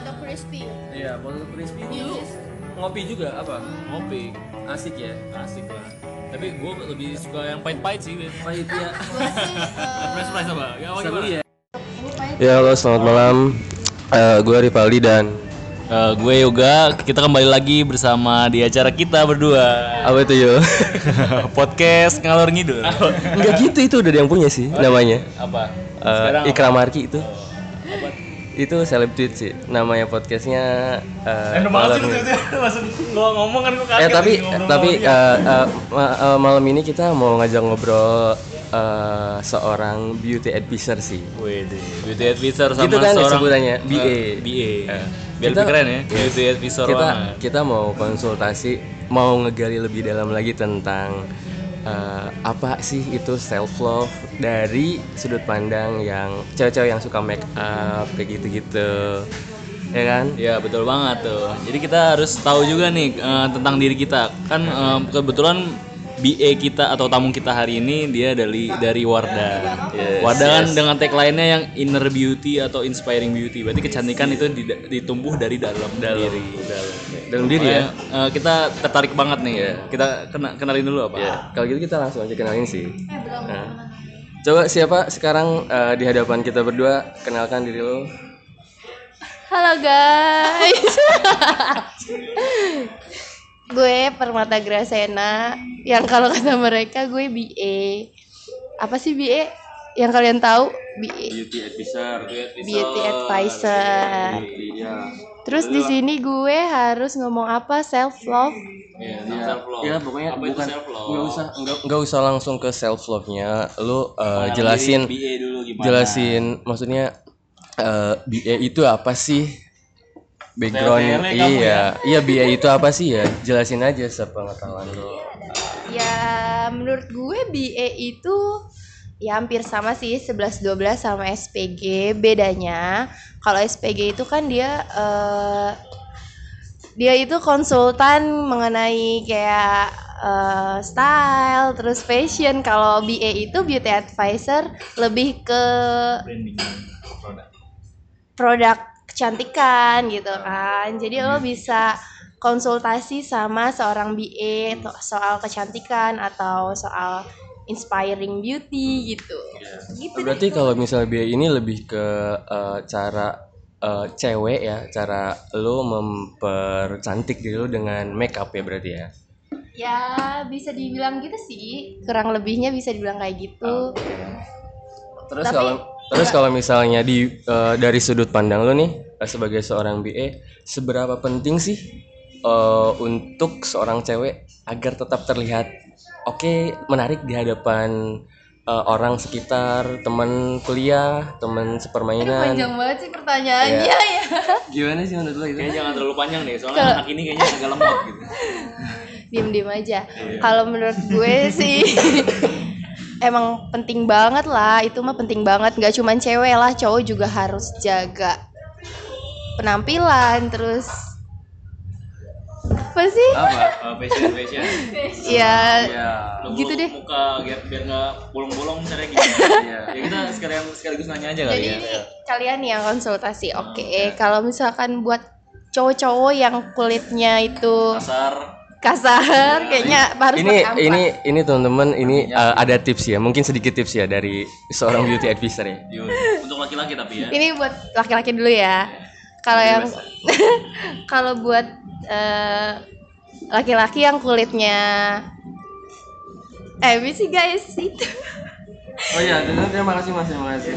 potato crispy. Iya, potato crispy Iya. dulu ngopi juga apa? ngopi Asik ya. asik lah tapi gue lebih suka yang pahit-pahit sih. Pahit ya. Gue sih eh, Fresh fries apa? Ya, Seru ya. Ya halo selamat malam Gue Ripaldi dan Eh, gue Yoga, kita kembali lagi bersama di acara kita berdua Apa itu yo? Podcast Ngalor Ngidul Enggak gitu itu udah ada yang punya sih namanya Apa? Eh, Ikra Marki itu Apa? Itu seleb tweet sih Namanya podcastnya eh, sih Ngalor lu Ngidul. tiba-tiba Langsung gue ngomong kan gue kaget Eh tapi ngobrol tapi eh, eh, ma- eh, malam ini kita mau ngajak ngobrol eh, seorang beauty advisor sih. Wede, beauty advisor sama Gitu kan seorang sebutannya, eh, BA. BA. Eh, Biar kita- lebih keren ya, beauty advisor kita banget. kita mau konsultasi mau ngegali lebih dalam lagi tentang eh, apa sih itu self love dari sudut pandang yang cewek-cewek yang suka make up kayak gitu-gitu ya kan Ya betul banget tuh. Jadi kita harus tahu juga nih eh, tentang diri kita. Kan eh, kebetulan BA kita atau tamu kita hari ini dia dari dari Wardah. Yes, Wardah kan yes. dengan tagline-nya yang inner beauty atau inspiring beauty. Berarti kecantikan itu di- ditumbuh dari dalam, diri. dalam diri ya eh, kita tertarik banget nih. Kita kena, kenalin dulu apa? Ya, kalau gitu kita langsung aja kenalin sih Eh belum. Nah. coba siapa sekarang eh, di hadapan kita berdua kenalkan diri lo Halo guys. gue Permata Grasena yang kalau kata mereka gue BA. Apa sih BA? Yang kalian tahu? BA. Beauty advisor. Beauty advisor. Iya. Terus di sini gue harus ngomong apa? Self love. Iya, tentang self love. Ya pokoknya apa bukan nggak usah nggak nggak usah langsung ke self love nya lu uh, jelasin BA dulu gimana? jelasin maksudnya uh, BA itu apa sih background kamu iya iya BA itu apa sih ya jelasin aja sepengetahuan lu Ya menurut gue BA itu ya hampir sama sih 11 12 sama SPG. Bedanya kalau SPG itu kan dia eh, dia itu konsultan mengenai kayak eh, style terus fashion. Kalau BA itu beauty advisor lebih ke branding produk. produk kecantikan gitu kan. Jadi lo bisa konsultasi sama seorang BA soal kecantikan atau soal inspiring beauty gitu. Gitu. deh. berarti kalau misalnya BA ini lebih ke uh, cara uh, cewek ya cara lu mempercantik diri lu dengan make up ya berarti ya Ya bisa dibilang gitu sih. Kurang lebihnya bisa dibilang kayak gitu. Terus Tapi- kalau terus kalau misalnya di eh, dari sudut pandang lo nih sebagai seorang BA, seberapa penting sih eh, untuk seorang cewek agar tetap terlihat oke menarik di hadapan eh, orang sekitar, teman kuliah, teman Aduh, sepermainan. panjang banget sih pertanyaannya Iya. ya. Gimana sih menurut lo itu? Kayaknya jangan terlalu panjang deh, soalnya anak ini kayaknya agak lemot gitu. Diem-diem aja. Kalau menurut gue sih emang penting banget lah. Itu mah penting banget. Gak cuman cewek lah, cowok juga harus jaga penampilan terus apa sih? Apa? Uh, fashion, fashion. Ya Ya. Gitu deh. Muka biar biar nggak bolong-bolong caranya gitu. Iya. ya kita sekalian sekaligus nanya aja kali jadi ya. ini kalian yang konsultasi. Oke, kalau misalkan buat cowok-cowok yang kulitnya itu Kasar. kasar, kayaknya harus Ini ini ini teman-teman ini eh, ada tips ya, mungkin sedikit tips ya dari seorang beauty advisor ya. Untuk laki-laki tapi ya. Ini buat laki-laki dulu ya. Kalau yang kalau buat eh, laki-laki yang kulitnya eh sih guys itu. Oh iya, terima kasih Mas, terima kasih.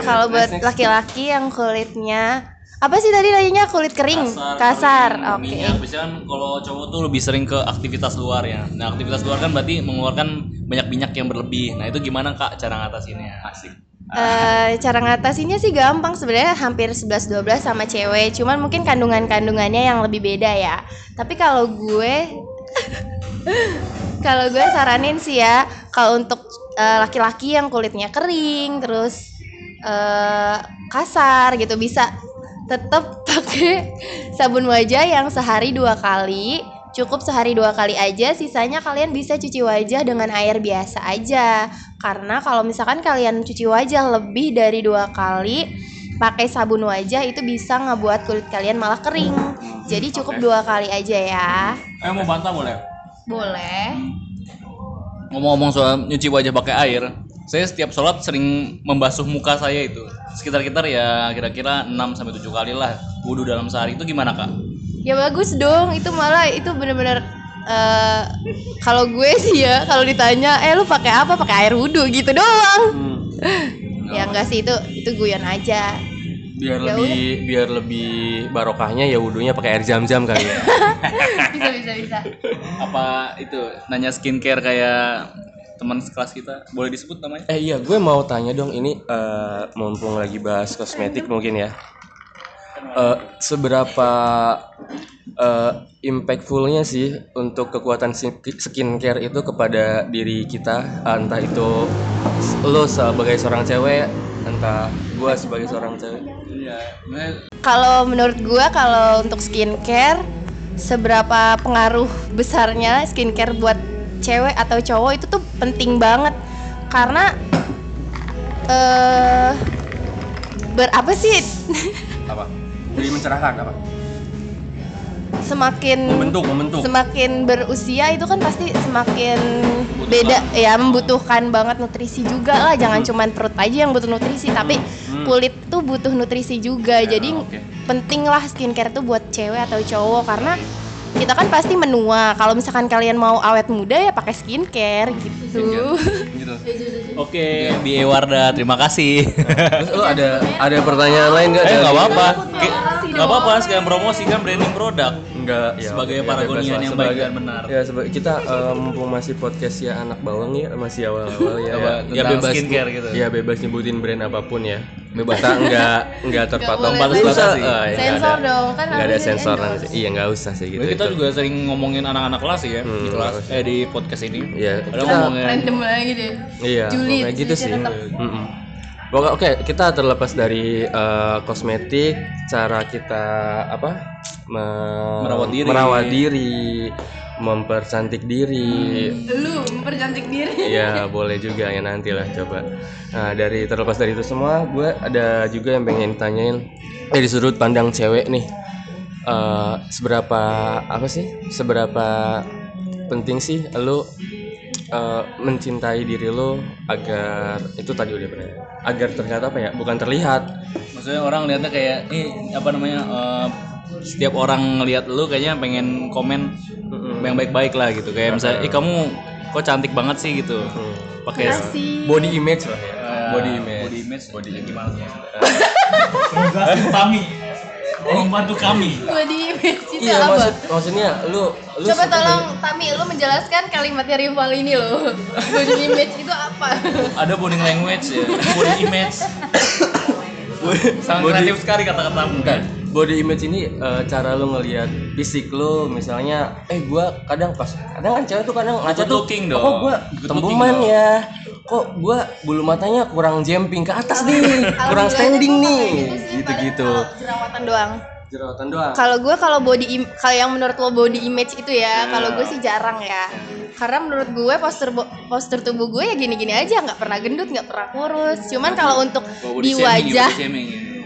Kalau buat laki-laki yang kulitnya apa sih tadi nanya kulit kering, kasar. kering, Oke. minyak. Biasanya kan kalau cowok tuh lebih sering ke aktivitas luar ya. Nah, aktivitas luar kan berarti mengeluarkan banyak minyak yang berlebih. Nah, itu gimana Kak cara ngatasinnya? Asik. Eh, cara ngatasinnya sih gampang sebenarnya hampir 11-12 sama cewek. Cuman mungkin kandungan-kandungannya yang lebih beda ya. Tapi kalau gue kalau gue saranin sih ya kalau untuk eh, laki-laki yang kulitnya kering terus eh, kasar gitu bisa tetap pakai sabun wajah yang sehari dua kali cukup sehari dua kali aja sisanya kalian bisa cuci wajah dengan air biasa aja karena kalau misalkan kalian cuci wajah lebih dari dua kali pakai sabun wajah itu bisa ngebuat kulit kalian malah kering. Jadi cukup dua kali aja ya. Eh mau bantah boleh? Boleh. Ngomong-ngomong soal nyuci wajah pakai air, saya setiap sholat sering membasuh muka saya itu. Sekitar-kitar ya kira-kira 6 sampai 7 kali lah wudhu dalam sehari itu gimana kak? Ya bagus dong, itu malah itu bener-bener eh, kalau gue sih ya kalau ditanya eh lu pakai apa? Pakai air wudhu gitu doang. Ya enggak sih itu itu guyon aja. Biar Ya lebih biar lebih barokahnya ya wudhunya pakai air zam-zam kali ya. Bisa bisa bisa. Apa itu nanya skincare kayak teman sekelas kita? Boleh disebut namanya? eh iya gue mau tanya dong ini eh, mumpung lagi bahas kosmetik mungkin ya Eh, seberapa eh, impactfulnya sih untuk kekuatan skincare itu kepada diri kita? Entah itu lo sebagai seorang cewek entah gue sebagai seorang cewek. Iya. kalau menurut gue kalau untuk skincare seberapa pengaruh besarnya skincare buat cewek atau cowok itu tuh penting banget. Karena eh berapa sih? Apa jadi mencerahkan apa? Semakin membentuk membentuk. semakin berusia itu kan pasti semakin beda. Ya membutuhkan banget nutrisi juga lah. Jangan cuman perut aja yang butuh nutrisi tapi kulit tuh butuh nutrisi juga. Jadi oke. penting lah skincare tuh buat cewek atau cowok karena kita kan pasti menua kalau misalkan kalian mau awet muda ya pakai skincare gitu gitu Oke, BA Wardah, terima kasih. terus lo ada ada pertanyaan lain nggak eh dari- nggak apa-apa, nggak apa-apa sekalian promosi kan branding produk. Enggak, ya, Sebagai ya, paragonian bebas yang baik dan benar. Ya, sebagai kita eh, mumpung masih podcast ya anak bawang ya, masih awal-awal ya. Apa, ya, tentang skincare gitu. Ya bebas nyebutin brand apa pun ya. Bebas enggak enggak terpatok boleh batas sensor. sih. Eh, Sensor dong, kan Enggak ada sensor nanti. Iya, enggak usah sih gitu. Kita Itu. juga sering ngomongin anak-anak kelas ya di Hmm, kelas bagus. eh di podcast ini. Iya, Ada ngomongin random lagi deh Iya, kayak gitu sih. Pokoknya oke, kita terlepas dari eh, kosmetik, cara kita apa? me- Merawat diri. merawat diri, mempercantik diri. lu mempercantik diri Iya boleh juga ya nanti lah coba. Nah dari terlepas dari itu semua, gue ada juga yang pengen tanyain dari sudut pandang cewek nih. eh, seberapa apa sih? Seberapa penting sih lo eh, mencintai diri lo agar itu tadi udah pernah. Agar terlihat apa ya? Bukan terlihat. Maksudnya orang lihatnya kayak ini apa namanya eh, setiap orang ngelihat lu kayaknya pengen komen yang baik-baik lah gitu. Kayak misalnya, "Eh kamu kok cantik banget sih" gitu. Pakai Makasih. Body image lah ya. eh, Body image. Body image. Body gimana tuh? kami. Membantu kami. body image itu Iya apa maksud maksudnya lu lu Coba tolong Tami, lu menjelaskan kalimatnya rival ini loh. Body image itu apa? Ada body language ya, body image. Sangat Body- kreatif sekali kata-katamu. Bukan. Body image ini eh, cara lu ngelihat fisik lu misalnya eh gua kadang pas kadang kan cewek tuh kadang ngaca tuh looking "Oh, dong. kok gua tembuman looking dong." ya kok gua bulu matanya kurang jemping ke atas nih kurang standing nih gitu gitu-gitu jerawatan doang. jerawatan doang Kalau gue kalau body im- kalau yang menurut lo body image itu ya, kalau gue sih jarang ya. Karena menurut gue postur bo- postur tubuh gue ya gini-gini aja, nggak pernah gendut, nggak pernah kurus. Cuman kalau untuk di body shaming, wajah,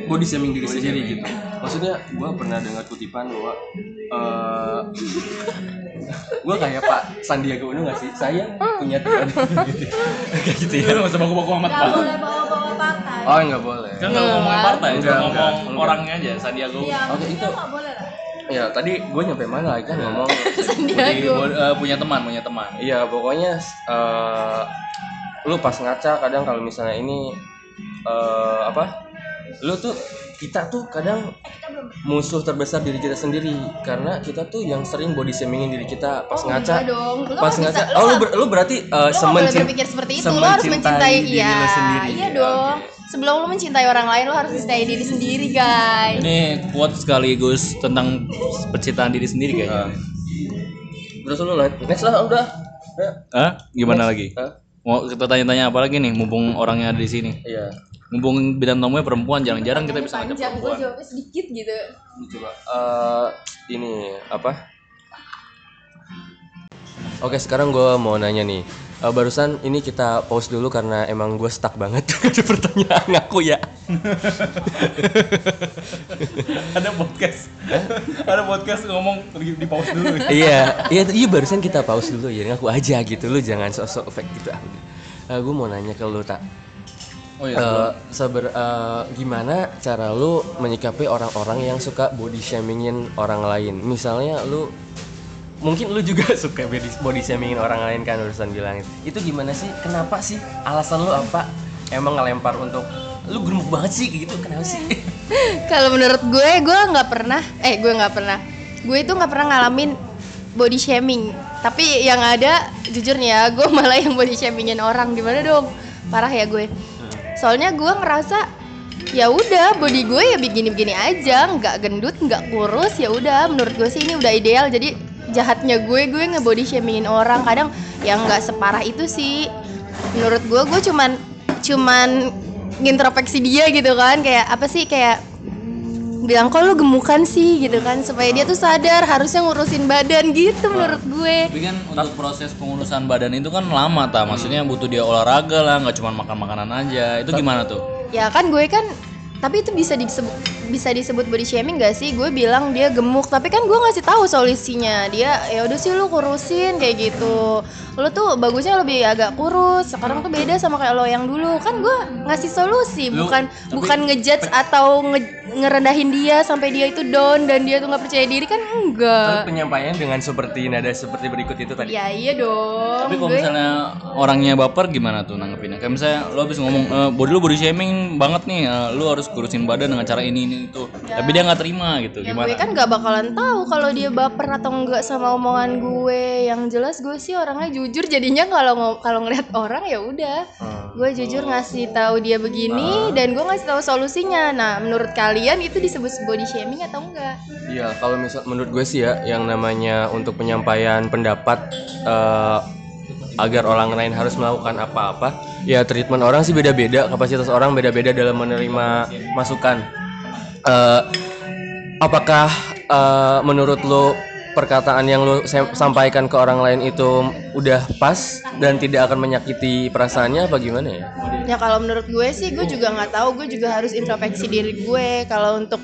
body shaming, diri Body sendiri shaming. gitu maksudnya gua pernah dengar kutipan bahwa eh gua kayak Pak Sandiaga Uno gak sih saya punya Tuhan gitu kayak gitu ya Lu nggak usah baku-baku amat pak. bawa-bawa partai. oh nggak boleh Kan nggak ngomongin partai, cuma Enggak, ngomong enggak. orangnya aja, Sandiaga Uno. Oke itu boleh lah. ya tadi gue nyampe mana lagi kan ngomong body- eh, punya teman, punya teman. iya pokoknya eh lu pas ngaca kadang kalau misalnya ini eh apa lu tuh kita tuh kadang musuh terbesar diri kita sendiri karena kita tuh yang sering body shamingin diri kita pas Oh, ngaca dong. Lu pas ngaca bisa- lu oh lu, ber- lu berarti uh, nggak boleh semencin- berpikir seperti itu, lo harus semencintai mencintai diri iya. lu sendiri Iya Ya, dong. oke. Sebelum lo mencintai orang lain, lo harus mencintai diri sendiri, guys. Ini quote sekaligus tentang percintaan diri sendiri kayaknya. terus lu lihat next lah udah udah Hah? Gimana lagi? Hah? Mau kita tanya-tanya apa lagi nih, mumpung orangnya ada di sini. iya Mumpung bidang tamunya perempuan, jarang-jarang kita bisa ngajak Panjang, gue perempuan. jawabnya sedikit gitu. Ini coba eh ini apa oke sekarang gue mau nanya nih eh, barusan ini kita pause dulu karena emang gue stuck banget ada pertanyaan ngaku ya. ada podcast ada podcast ngomong di, di pause dulu iya, iya, iya barusan kita pause dulu ya ngaku aja gitu lu jangan sok-sok fake gitu. Uh, gue mau nanya ke lu tak. Oh iya Eh, seber, eh, gimana cara lu menyikapi orang-orang yang suka body shamingin orang lain? Misalnya lu mungkin lu juga suka body, body shamingin orang lain kan urusan bilang itu gimana sih? Kenapa sih? Alasan lu apa? Emang ngelempar untuk lu gemuk banget sih gitu kenapa sih? Kalau menurut gue, gue nggak pernah. Eh, gue nggak pernah. Gue itu nggak pernah ngalamin body shaming. Tapi yang ada, jujur nih ya, gue malah yang body shamingin orang. Gimana dong? Parah ya gue. Soalnya gue ngerasa ya udah body gue ya begini-begini aja, nggak gendut, nggak kurus, ya udah. Menurut gue sih ini udah ideal. Jadi jahatnya gue, gue nge-body shamingin orang. Kadang yang nggak separah itu sih. Menurut gue, gue cuman cuman ngintrospeksi dia gitu kan kayak apa sih kayak bilang kok lu gemukan sih? Gitu kan supaya dia tuh sadar harusnya ngurusin badan gitu menurut gue. Tapi kan untuk proses pengurusan badan itu kan lama ta maksudnya butuh dia olahraga lah nggak cuma makan makanan aja. Itu gimana tuh? Ya kan gue kan tapi itu bisa disebut bisa disebut body shaming gak sih? Gue bilang dia gemuk tapi kan gue ngasih tahu solusinya. Dia ya udah sih lu kurusin kayak gitu. Lu tuh bagusnya lebih agak kurus sekarang tuh beda sama kayak lo yang dulu. Kan gue ngasih solusi Lu- bukan bukan ngejudge atau nge- ngerendahin dia sampai dia itu down dan dia tuh nggak percaya diri kan enggak. Penyampaian dengan seperti nada seperti berikut itu tadi. ya iya dong tapi kalau gue- misalnya orangnya baper gimana tuh nanggepinnya? Kayak misalnya lo habis ngomong e, body lu body shaming banget nih e, lu harus kurusin badan dengan cara ini ini itu. Tapi dia nggak terima gitu Ya gimana? gue kan gak bakalan tahu kalau dia baper atau enggak sama omongan gue. Yang jelas gue sih orangnya jujur jadinya kalau kalau ngeliat orang ya udah. Gue jujur ngasih tahu dia begini dan gue ngasih tahu solusinya. Nah, menurut kalian itu disebut body shaming atau enggak? Iya, kalau misal menurut gue sih ya, yang namanya untuk penyampaian pendapat eh, agar orang lain harus melakukan apa-apa, ya treatment orang sih beda-beda, kapasitas orang beda-beda dalam menerima masukan. Eh, apakah eh, menurut lo perkataan yang sam- sampaikan ke orang lain itu udah pas dan tidak akan menyakiti perasaannya apa gimana ya? Ya kalau menurut gue sih gue juga nggak tahu. Gue juga harus introspeksi diri gue. Kalau untuk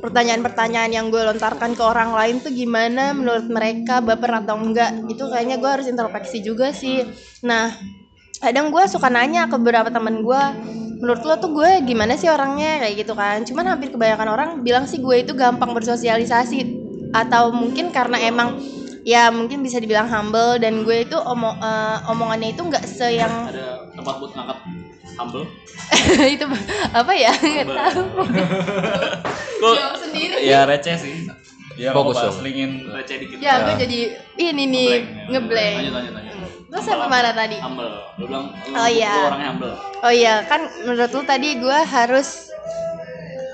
pertanyaan-pertanyaan yang gue lontarkan ke orang lain tuh gimana menurut mereka baper atau enggak itu kayaknya gue harus introspeksi juga sih nah kadang gue suka nanya ke beberapa teman gue menurut lo tuh gue gimana sih orangnya kayak gitu kan cuman hampir kebanyakan orang bilang sih gue itu gampang bersosialisasi atau mungkin karena emang ya mungkin bisa dibilang humble dan gue itu omong eh, omongannya itu nggak se yang ada tempat buat ngangkat humble? Itu apa ya? Nggak tahu. Kok Jawab sendiri. Ya receh sih. Ya Fokus dong. selingin receh dikit. Ya gue jadi ini nih ngeblank lanjut lanjut lanjut. Terus sampai mana tadi? Humble. Lu bilang lu, Oh, iya. lu orangnya humble. Oh iya. Kan menurut lu tadi gue harus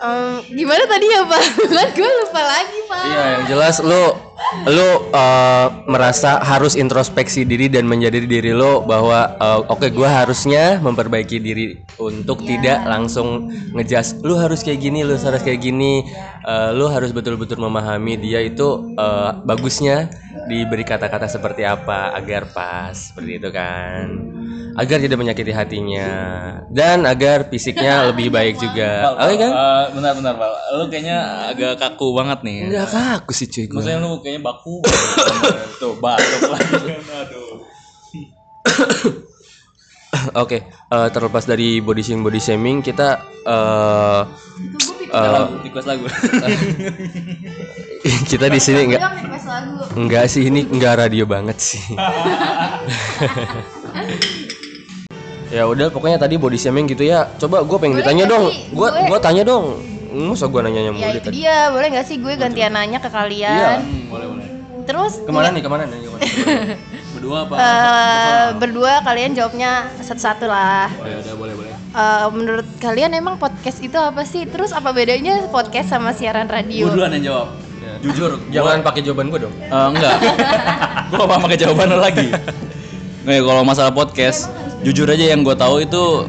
em, gimana tadi ya pak gue lupa lagi pak Iya, yang jelas lu lu uh, merasa harus introspeksi diri dan menjadi diri lo bahwa uh, oke gua harusnya memperbaiki diri untuk tidak langsung ngejas lu harus kayak gini, lu harus kayak gini. Uh, lu harus betul-betul memahami dia itu uh, bagusnya diberi kata-kata seperti apa agar pas seperti itu kan. Agar tidak menyakiti hatinya dan agar fisiknya lebih baik juga. Oke kan? Eh, bentar bentar Pal. lu kayaknya agak kaku banget nih Enggak kaku sih cuy maksudnya lu kayaknya baku tuh batuk lagi aduh Oke, eh, terlepas dari body shaming body shaming kita eh Ada lagu tikus lagu kita di sini enggak request enggak sih ini enggak radio banget sih. Ya udah pokoknya tadi body shaming gitu ya. Coba gue pengen Boleh ditanya dong. sih? Gua Gue- gua tanya dong. Masa gua nanya ya mulu itu tadi. dia boleh nggak sih gue gantian nanya ke kalian Hmm, boleh boleh terus Ke mana nih? Ke mana nih? Ke mana? berdua apa eh, berdua kalian jawabnya satu-satu lah oh ya udah boleh boleh Eh, menurut kalian emang podcast itu apa sih? Terus apa bedanya podcast sama siaran radio? gue duluan yang jawab jujur Jangan pakai jawaban gua dong. Eh, enggak gue gak pakai jawaban lo lagi Nih kalau masalah podcast jujur aja yang gue tahu itu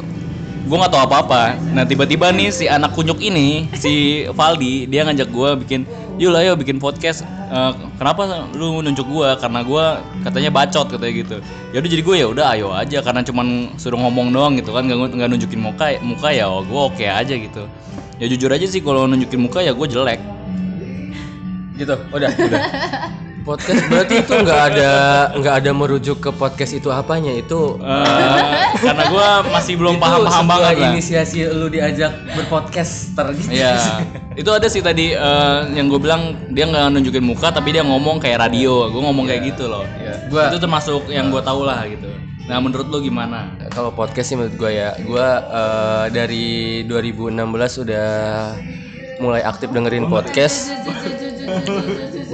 gue nggak tahu apa-apa. Nah tiba-tiba nih si anak kunyuk ini si Valdi dia ngajak gue bikin yuk lah yuk bikin podcast. Eh, kenapa lu nunjuk gue karena gue katanya bacot katanya gitu. Ya udah jadi gue ya udah ayo aja. Karena cuman suruh ngomong doang gitu kan nggak nggak nunjukin muka muka ya gue oke aja gitu. Ya jujur aja sih kalau nunjukin muka ya gue jelek. Gitu udah udah podcast berarti itu nggak ada nggak ada merujuk ke podcast itu apanya itu Eh, karena gue masih belum itu paham-paham sebuah banget lah. inisiasi lu diajak berpodcaster gitu Iya, itu ada sih tadi eh, yang gue bilang dia nggak nunjukin muka tapi dia ngomong kayak radio. Gue ngomong kayak gitu loh. Gua- itu termasuk yang gue tahu lah gitu. Nah menurut lo gimana? kalau podcast sih menurut gue ya gue eh, dari 2016 udah mulai aktif dengerin podcast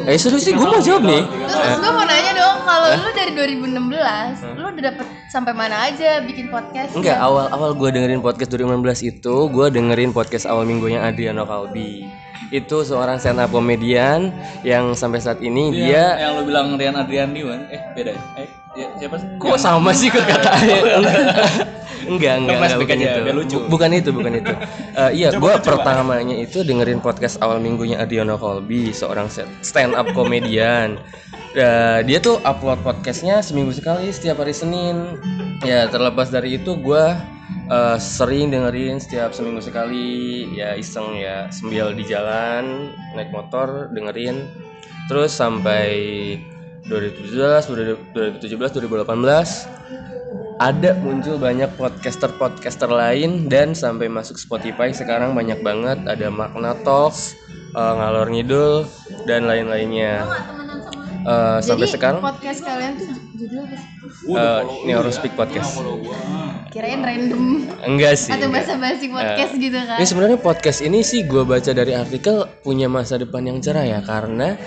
eh serius sih gue mau jawab nih Terus gue mau nanya dong, kalau lu dari 2016, lu udah dapet sampai mana aja bikin podcast? Enggak, awal awal gue dengerin podcast 2016 itu gue dengerin podcast awal minggunya Adriano Kalbi. Itu seorang stand up komedian yang sampai saat ini dia, yang lo bilang Rian Adriandi kan? Eh beda. ya? Eh ya, siapa sih? kok sama sih ke katanya? enggak, enggak, enggak, bukan itu. lucu. Bukan itu, bukan itu. Eh, iya, gue pertamanya itu dengerin podcast awal minggunya Adriano Kalbi, seorang stand up komedian. Eh, dia tuh upload podcastnya seminggu sekali setiap hari Senin. Ya terlepas dari itu gue eh, sering dengerin setiap seminggu sekali ya iseng ya sambil di jalan naik motor dengerin terus sampai 2017 2017 2018 ada muncul banyak podcaster-podcaster lain dan sampai masuk Spotify sekarang banyak banget ada Makna Talks, eh, Ngalor Ngidul dan lain-lainnya. Eh, sampai Jadi sekarang podcast kalian tuh judul apa sih? eh, Neurospeak Podcast. Kirain random Enggak sih. atau enggak. bahasa-basi podcast gitu kan? Ini sebenarnya podcast ini sih gue baca dari artikel punya masa depan yang cerah ya karena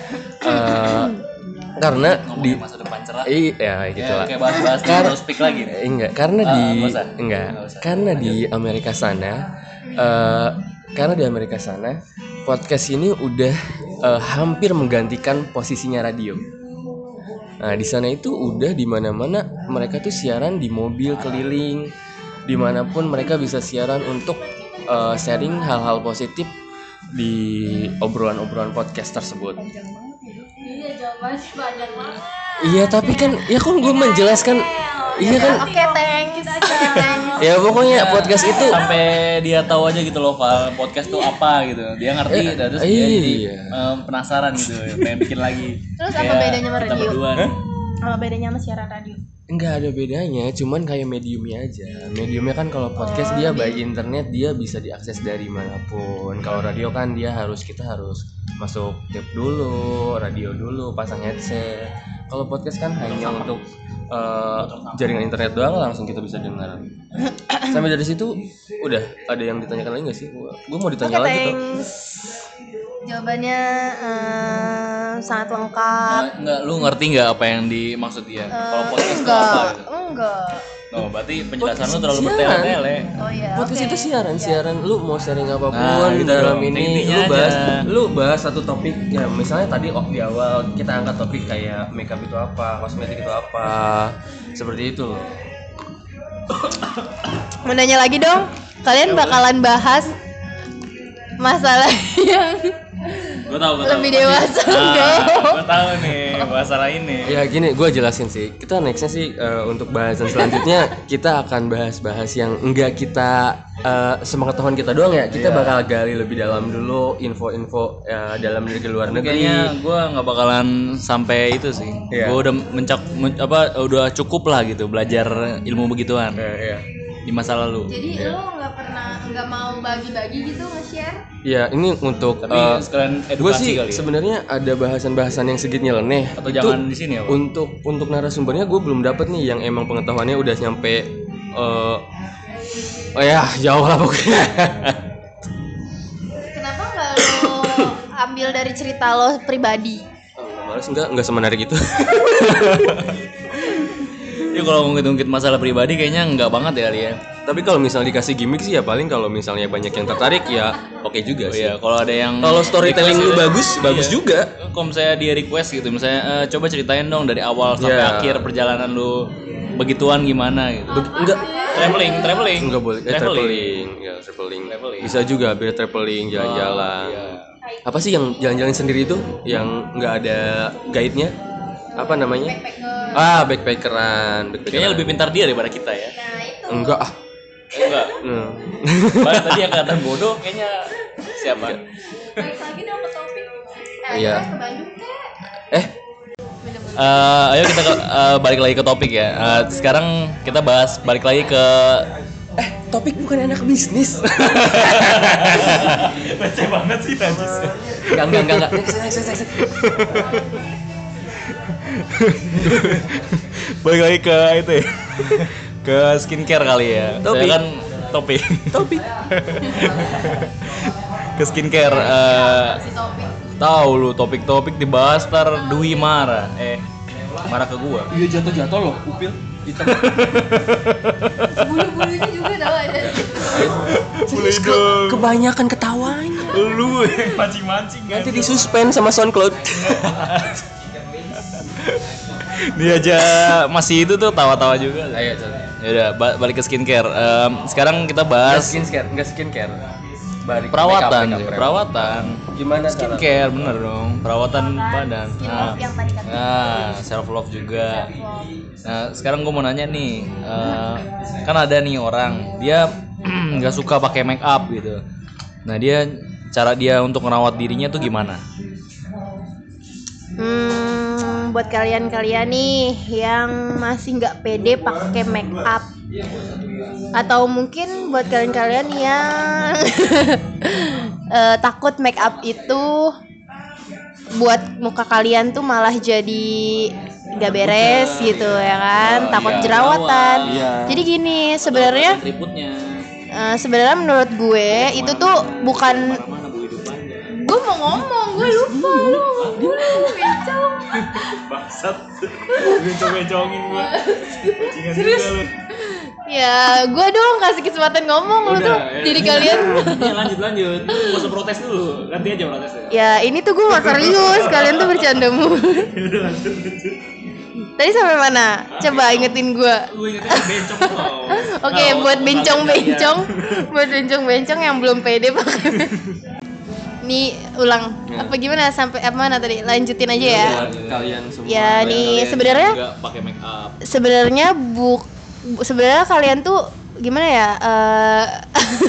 eh, karena di masa depan cerah. iya gitu lah. Kayak bahas-bahas Karena... speak lagi. Eh, enggak karena di nggak usah. enggak karena di Amerika sana eh, karena di Amerika sana podcast ini udah eh, hampir menggantikan posisinya radio. Nah di sana itu udah di mana-mana mereka tuh siaran di mobil keliling, di mana pun mereka bisa siaran untuk eh, sharing hal-hal positif di obrolan-obrolan podcast tersebut. Iya tapi kan ya kan gue menjelaskan iya kan Oke, thanks. Thanks. ya pokoknya podcast itu sampai dia tahu aja gitu loh Val podcast tuh apa gitu dia ngerti dan terus dia iya. jadi em, penasaran gitu pengen bikin lagi Terus apa bedanya sama radio? Apa bedanya sama siaran radio? nggak ada bedanya cuman kayak mediumnya aja mediumnya kan kalau podcast dia by internet dia bisa diakses dari mana pun kalau radio kan dia harus kita harus masuk tape dulu radio dulu pasang headset kalau podcast kan hanya untuk eh, jaringan internet doang langsung kita bisa dengar sampai dari situ udah ada yang ditanyakan lagi nggak sih gue mau ditanya Oke, lagi tuh. Jawabannya eh, sangat lengkap. Nah, enggak lu ngerti nggak apa yang dimaksud dia kalau Eh, podcast enggak, apa gitu enggak. Oh berarti penjelasan lu terlalu bertele-tele Oh iya. Podcast oke. itu siaran, siaran lu mau sharing apa pun Nah, di gitu dalam dong. ini Intinya lu bahas aja. lu bahas satu topik ya misalnya tadi oh di awal kita angkat topik kayak makeup itu apa, kosmetik itu apa. Seperti itu. Mau nanya lagi dong. Kalian bakalan bahas masalah yang gue tahu gue tahu Lebih dewasa, enggak? gue tahu nih masalah ini Ya gini, gue jelasin sih. Kita nextnya sih eh, untuk bahasan selanjutnya kita akan bahas-bahas yang enggak kita eh, sepengetahuan kita doang ya. Kita bakal gali lebih dalam dulu info-info eh, dalam negeri luar negeri. kayaknya gue nggak bakalan sampai itu sih Iya. gue udah mencak men- apa udah cukup lah gitu belajar ilmu begituan Eh, iya. Di masa lalu. Jadi lo nggak pernah nggak mau bagi-bagi gitu nge-share? Ya ini untuk tapi eh, sekalian edukasi sih kali ya. sebenarnya ada bahasan-bahasan yang sedikit nyeleneh. Atau Itu jangan di sini ya Pak? untuk untuk narasumbernya gue belum dapet nih yang emang pengetahuannya udah nyampe eh oh ya jauh lah pokoknya. Kenapa nggak lo ambil dari cerita lo pribadi? Oh, nggak males. Enggak enggak semenarik itu Ya kalau ngungkit-ngungkit masalah pribadi kayaknya nggak banget ya kali ya. tapi kalau misalnya dikasih gimmick sih ya paling kalau misalnya banyak yang tertarik ya oke juga Oh sih. iya, kalau ada yang kalau storytelling lu gitu, bagus bagus iya. juga. Kalau misalnya dia request gitu, misalnya "Eh, coba ceritain dong dari awal sampai Iya. akhir perjalanan lu begituan gimana gitu. enggak. Traveling, traveling. enggak boleh. Eh, traveling. ya traveling. Bisa juga biar traveling jalan-jalan. apa sih yang jalan-jalan sendiri itu yang nggak ada guide-nya apa namanya ah backpackeran backpackeran Kayaknya lebih pintar dia daripada kita ya. enggak ah Enggak. Hmm. Bahkan tadi yang kelihatan bodoh kayaknya siapa? Balik lagi dong ke topik. Eh, Iya. kita ke Bandung kek. eh Eh, ayo kita ke- eh, balik lagi ke topik ya. Eh, sekarang kita bahas balik lagi ke eh topik bukan anak bisnis Receh banget sih Najis. enggak enggak enggak balik lagi ke itu ya. ke skincare kali ya. Topik. Saya kan topik. topik ke skincare. eh, tahu lu topik-topik dibahas tar Dwi marah. Eh, marah ke gua. iya jatuh jatuh loh upil hitam Bulu-bulunya juga ada. Boleh dong. kebanyakan ketawanya Lu yang mancing-mancing kan. nanti disuspend sama SoundCloud Dia aja masih itu tuh tawa-tawa juga. ayo Ya udah ba- balik ke skincare. Em, sekarang kita bahas skincare, enggak skincare. Balik perawatan, makeup, makeup, perawatan. Gimana cara? Skincare bener dong, perawatan badan. Skin Nah, love yang tadi kata. nah self love juga. Nah sekarang gue mau nanya nih, eh, kan ada nih orang dia nggak suka pakai make up gitu. Nah dia cara dia untuk merawat dirinya tuh gimana? Hmm, buat kalian-kalian nih yang masih nggak pede pakai make up. Atau mungkin buat kalian-kalian yang eh, takut make up itu buat muka kalian tuh malah jadi nggak beres gitu ya kan? Takut iya, jerawatan. jerawat. jadi gini sebenarnya eh, sebenarnya menurut gue itu tuh bukan gue mau ngomong gue lupa lu ngomong. Dulu bencong Bangsat, bencong-bencongin gua. Serius? ya gue dong kasih kesempatan ngomong lu tuh jadi kalian. Ya lanjut lanjut. Gak usah protes dulu. Nanti aja protes ya. ya ini tuh gue mau serius. Kalian tuh bercanda mulu. Tadi sampai mana? Coba ingetin gue Gue ingetnya bencong. Oke, buat bencong-bencong, buat bencong-bencong yang belum pede pakai. Nih ulang apa gimana sampai apa mana tadi? Lanjutin aja ya. Buat kalian semua. Ya nih sebenarnya juga pakai make up. sebenarnya buk bu- sebenarnya kalian tuh gimana ya eh,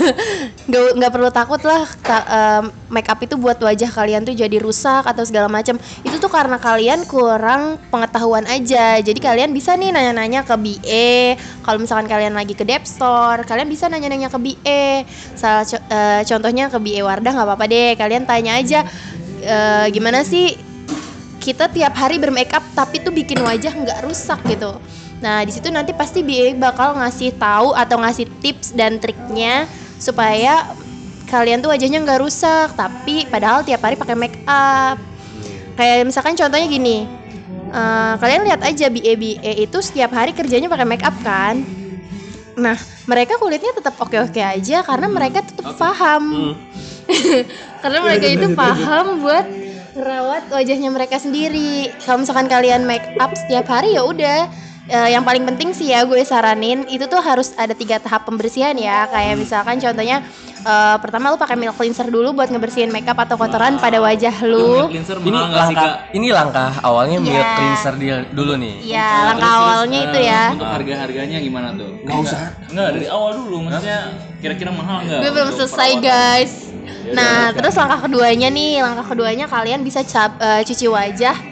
nggak nggak perlu takut lah ta- em, make up itu buat wajah kalian tuh jadi rusak atau segala macam. Itu tuh karena kalian kurang pengetahuan aja. Jadi kalian bisa nih nanya-nanya ke BE kalau misalkan kalian lagi ke Dep Store kalian bisa nanya-nanya ke BE salah eh, contohnya ke BE Wardah nggak apa-apa deh. Kalian tanya aja eh, gimana sih kita tiap hari bermakeup tapi tuh bikin wajah nggak rusak gitu. Nah di situ nanti pasti BA bakal ngasih tahu atau ngasih tips dan triknya supaya kalian tuh wajahnya nggak rusak tapi padahal tiap hari pakai makeup. Kayak misalkan contohnya gini, eh, kalian lihat aja BA BA itu setiap hari kerjanya pakai makeup kan. Nah mereka kulitnya tetap oke-oke aja karena mereka tetap paham. karena mereka itu paham buat merawat wajahnya mereka sendiri. Kalau misalkan kalian make up setiap hari ya udah. Eh, yang paling penting sih ya gue saranin itu tuh harus ada tiga tahap pembersihan ya. Kayak misalkan contohnya eh, pertama lu pakai milk cleanser dulu buat ngebersihin makeup atau kotoran pada wajah lu. Cleanser Ini nggak sih langkah kak? ini langkah awalnya milk Iya. cleanser dia dulu nih. Iya, langkah awalnya itu ya. Untuk harga harganya gimana tuh? Nggak usah. Enggak dari awal dulu maksudnya kira-kira mahal nggak? Gue belum selesai perawatan? guys. Nah, terus langkah keduanya nih, langkah keduanya kalian bisa cap, eh, cuci wajah.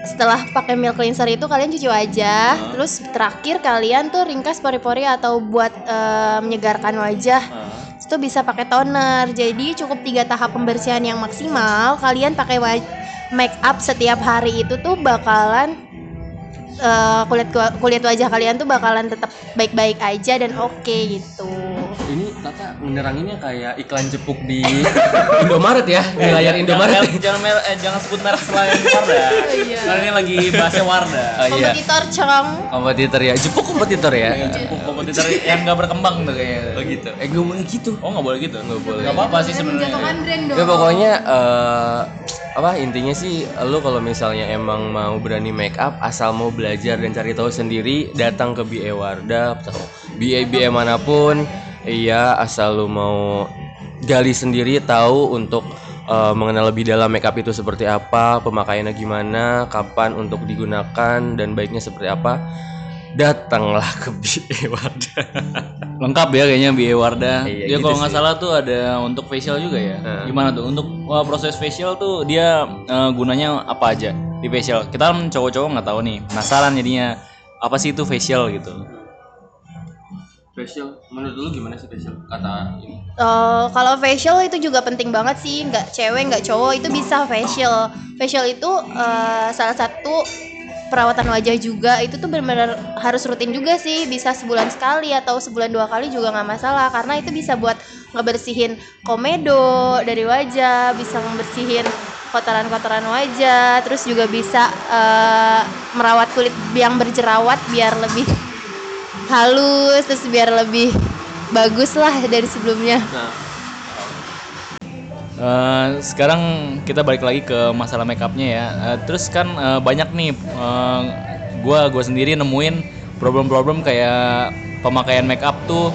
Setelah pakai milk cleanser itu kalian cuci wajah, terus terakhir kalian tuh ringkas pori-pori atau buat eh, menyegarkan wajah. Ah. Itu bisa pakai toner. Jadi cukup tiga tahap pembersihan yang maksimal. Kalian pakai make up setiap hari itu tuh bakalan eh, kulit kulit wajah kalian tuh bakalan tetap baik-baik aja dan oke gitu. Ini Tata meneranginnya kayak iklan jepuk di Indomaret ya, di layar Indomaret. Jangan, jangan, mer- eh, jangan sebut merek selain Wardah. Iya. Karena ini lagi bahasnya Wardah. Oh iya, Kompetitor cong. kompetitor ya, jepuk kompetitor ya. Jepuk kompetitor yang nggak berkembang tuh kayaknya. Oh gitu. Eh gue mau gitu. Oh nggak boleh gitu? Nggak boleh. Nggak apa-apa sih sebenarnya. Ya pokoknya eh, apa intinya sih lu kalau misalnya emang mau berani make up asal mau belajar dan cari tahu sendiri datang ke BA Wardah atau BA BA mana pun iya asal lu mau gali sendiri tahu untuk eh, mengenal lebih dalam make up itu seperti apa pemakaiannya gimana kapan untuk digunakan dan baiknya seperti apa datanglah ke BA Wardah Lengkap ya kayaknya BA Wardah. Iya, dia gitu kalau nggak salah tuh ada untuk facial juga ya. Heeh. Gimana tuh? Untuk wah, proses facial tuh dia eh, gunanya apa aja di facial? Kita kan cowok-cowok nggak tahu nih. Penasaran jadinya apa sih itu facial gitu. Facial menurut lu gimana sih facial? Kata ini. Eh, kalau facial itu juga penting banget sih, nggak cewek nggak cowok itu bisa facial. Facial itu eh, salah satu perawatan wajah juga. Itu tuh benar-benar harus rutin juga sih, bisa sebulan sekali atau sebulan dua kali juga nggak masalah. Karena itu bisa buat ngebersihin komedo dari wajah, bisa ngebersihin kotoran-kotoran wajah, terus juga bisa eh, merawat kulit yang berjerawat biar lebih halus, terus biar lebih bagus lah dari sebelumnya. Eh, sekarang kita balik lagi ke masalah makeupnya ya. Eh, terus kan eh, banyak nih, gua gua sendiri nemuin problem-problem kayak pemakaian makeup tuh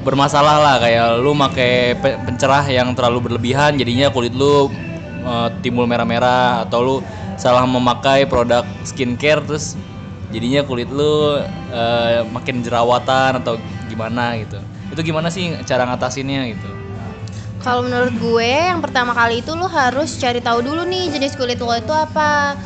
bermasalah lah kayak lu pakai pe- pencerah yang terlalu berlebihan jadinya kulit lu eh, timbul merah-merah atau lu salah memakai produk skincare terus jadinya kulit lu eh, makin jerawatan atau gimana gitu. Itu gimana sih cara ngatasinnya gitu? Kalau menurut gue yang pertama kali itu lo harus cari tahu dulu nih jenis kulit lo itu apa.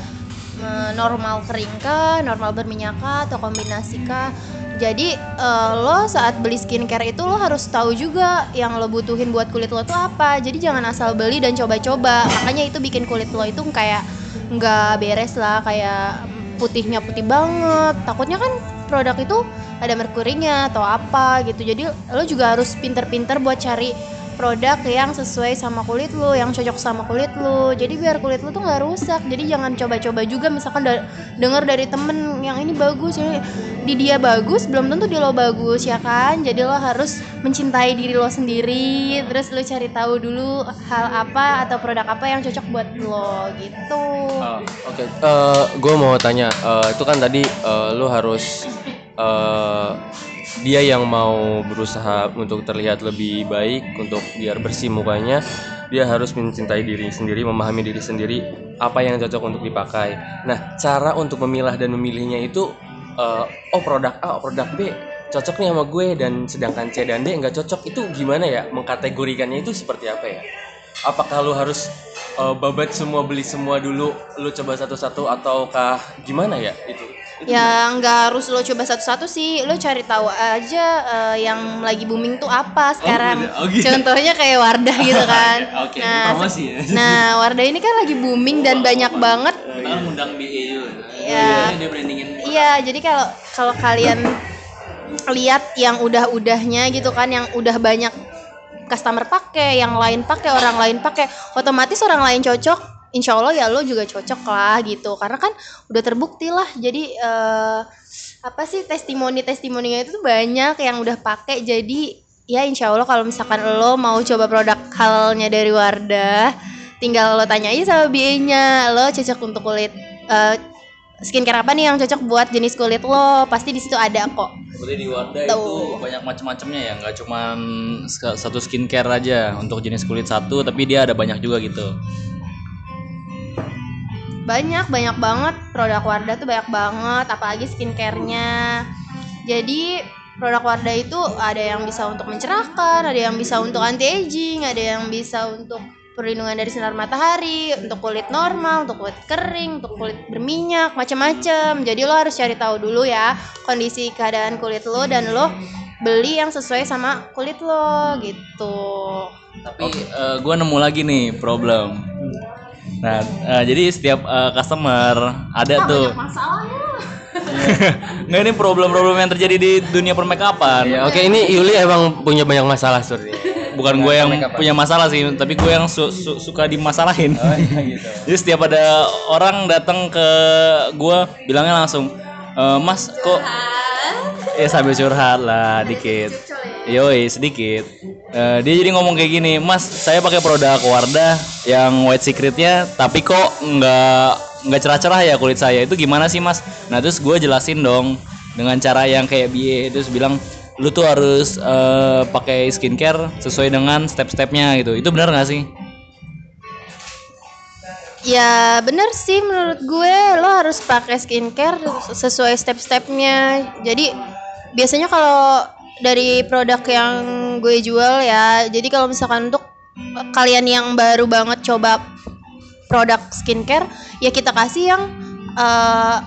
Normal kering kah, normal berminyak kah, atau kombinasi kah. Jadi eh, lo saat beli skincare itu lo harus tahu juga yang lo butuhin buat kulit lo itu apa. Jadi jangan asal beli dan coba-coba. Makanya itu bikin kulit lo itu kayak nggak beres lah, kayak putihnya putih banget. Takutnya kan produk itu ada merkurinya atau apa gitu. Jadi lo juga harus pinter-pinter buat cari produk yang sesuai sama kulit lo, yang cocok sama kulit lo. Jadi biar kulit lo tuh nggak rusak. Jadi jangan coba-coba juga misalkan da- denger dari temen yang ini bagus, ini di dia bagus, belum tentu di lo bagus ya kan. Jadi lo harus mencintai diri lo sendiri, terus lo cari tahu dulu hal apa atau produk apa yang cocok buat lo gitu. Oke, gue mau tanya, eh, itu kan tadi eh, lu harus eh, dia yang mau berusaha untuk terlihat lebih baik, untuk biar bersih mukanya, dia harus mencintai diri sendiri, memahami diri sendiri apa yang cocok untuk dipakai. Nah, cara untuk memilah dan memilihnya itu, eh, oh produk A, oh produk B cocok nih sama gue dan sedangkan C dan D nggak cocok itu gimana ya mengkategorikannya itu seperti apa ya? Apakah lu harus uh, babat semua beli semua dulu, lu coba satu-satu ataukah gimana ya itu? Ya nggak harus lo coba satu-satu sih, lo cari tahu aja eh, yang lagi booming tuh apa sekarang. gitu. Oh, gitu. Contohnya kayak Wardah gitu kan. Oke, nah, promosi ya. nah Wardah ini kan lagi booming dan banyak banget. Kita kan ngundang BA juga. Iya. Dia brandingin. Iya, jadi kalau kalau kalian lihat yang udah-udahnya gitu kan, yang udah banyak customer pakai, yang lain pakai, orang lain pakai, otomatis orang lain cocok, insya Allah ya lo juga cocok lah gitu, karena kan udah terbukti lah. Jadi eh, apa sih testimoni testimoninya itu tuh banyak yang udah pakai, jadi ya insya Allah kalau misalkan lo mau coba produk halalnya dari Wardah, tinggal lo tanya aja sama BA-nya, lo cocok untuk kulit eh, skincare apa nih yang cocok buat jenis kulit lo, pasti di situ ada kok. Berarti di Wardah Tuh. itu banyak macam-macamnya ya, nggak cuma satu skincare aja untuk jenis kulit satu, tapi dia ada banyak juga gitu. Banyak banyak banget. Produk Wardah tuh banyak banget apalagi skincare-nya. Jadi produk Wardah itu ada yang bisa untuk mencerahkan ada yang bisa untuk anti aging ada yang bisa untuk perlindungan dari sinar matahari untuk kulit normal untuk kulit kering untuk kulit berminyak macam-macam jadi lo harus cari tahu dulu ya kondisi keadaan kulit lo dan lo beli yang sesuai sama kulit lo gitu. Tapi eh, gua nemu lagi nih problem. Nah, eh, jadi setiap eh, customer ada tuh masalahnya Nggak ini problem-problem yang terjadi di dunia permakeupan. Ya, oke ini Yuli emang punya banyak masalah sepertinya. Bukan gue yang punya masalah sih, tapi gue yang su- su- suka dimasalahin. Oh iya gitu. Jadi setiap ada orang datang ke gue bilangnya langsung, "E, Mas kok ya sambil curhat lah dikit. Yoi sedikit. Eh, dia jadi ngomong kayak gini, Mas saya pakai produk Wardah yang white secretnya, tapi kok nggak nggak cerah-cerah ya kulit saya itu gimana sih Mas? Nah terus gue jelasin dong dengan cara yang kayak biye terus bilang lu tuh harus eh, pakai skincare sesuai dengan step-stepnya gitu. Itu benar nggak sih? Ya bener sih menurut gue lo harus pakai skincare sesuai step-stepnya. Jadi biasanya kalau dari produk yang gue jual ya, jadi kalau misalkan untuk kalian yang baru banget coba produk skincare, ya kita kasih yang eh,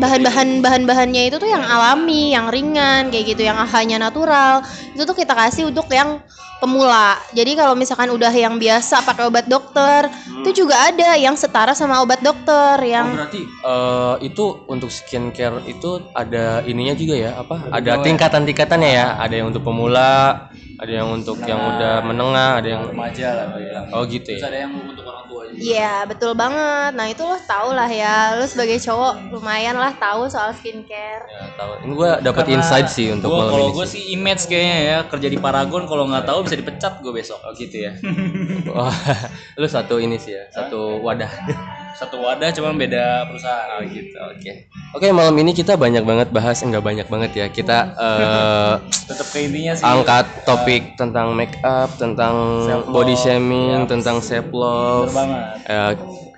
bahan-bahan bahan-bahannya itu tuh yang alami, yang ringan kayak gitu, yang hanya natural. Itu tuh kita kasih untuk yang pemula. Jadi kalau misalkan udah yang biasa pakai obat dokter, itu juga ada yang setara sama obat dokter yang Berarti eh, itu untuk skincare itu ada ininya juga ya apa? Ada tingkatan-tingkatannya ya. Ada yang untuk pemula, ada yang untuk yang udah menengah, ada yang Remaja lah gue bilang. oh gitu Terus ya. ada yang untuk orang tua juga. Iya betul banget. Nah itu lo tau lah ya, lo sebagai cowok lumayan lah tahu soal skincare. Ya, tahu. Ini gua dapat insight sih untuk gua, malam kalau ini. gue sih. sih image kayaknya ya kerja di Paragon kalau nggak tahu bisa dipecat gue besok. Oh gitu ya. Wah, lu satu ini sih ya, satu wadah. Satu wadah cuman beda perusahaan. Oh gitu, oke. Oke, malam ini kita banyak banget bahas, enggak banyak banget ya. Kita eh, Tetap ke intinya sih. angkat topik tentang make up, tentang body shaming, tentang self love. Banget. Eh,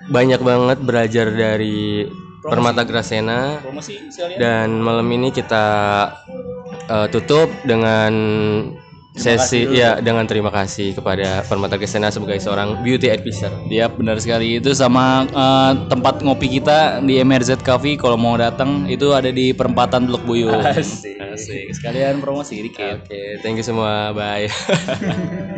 banyak banget belajar dari Permata Grasena Promosi dan malam ini kita eh, tutup dengan sesi ya dengan terima kasih kepada Permata Grasena sebagai seorang beauty advisor. Iya benar sekali itu sama eh, tempat ngopi kita di MRZ Cafe kalau mau datang itu ada di perempatan Blok Buyut. Asik. Asik. Sekalian promosi dikit. Oke, thank you semua. Bye.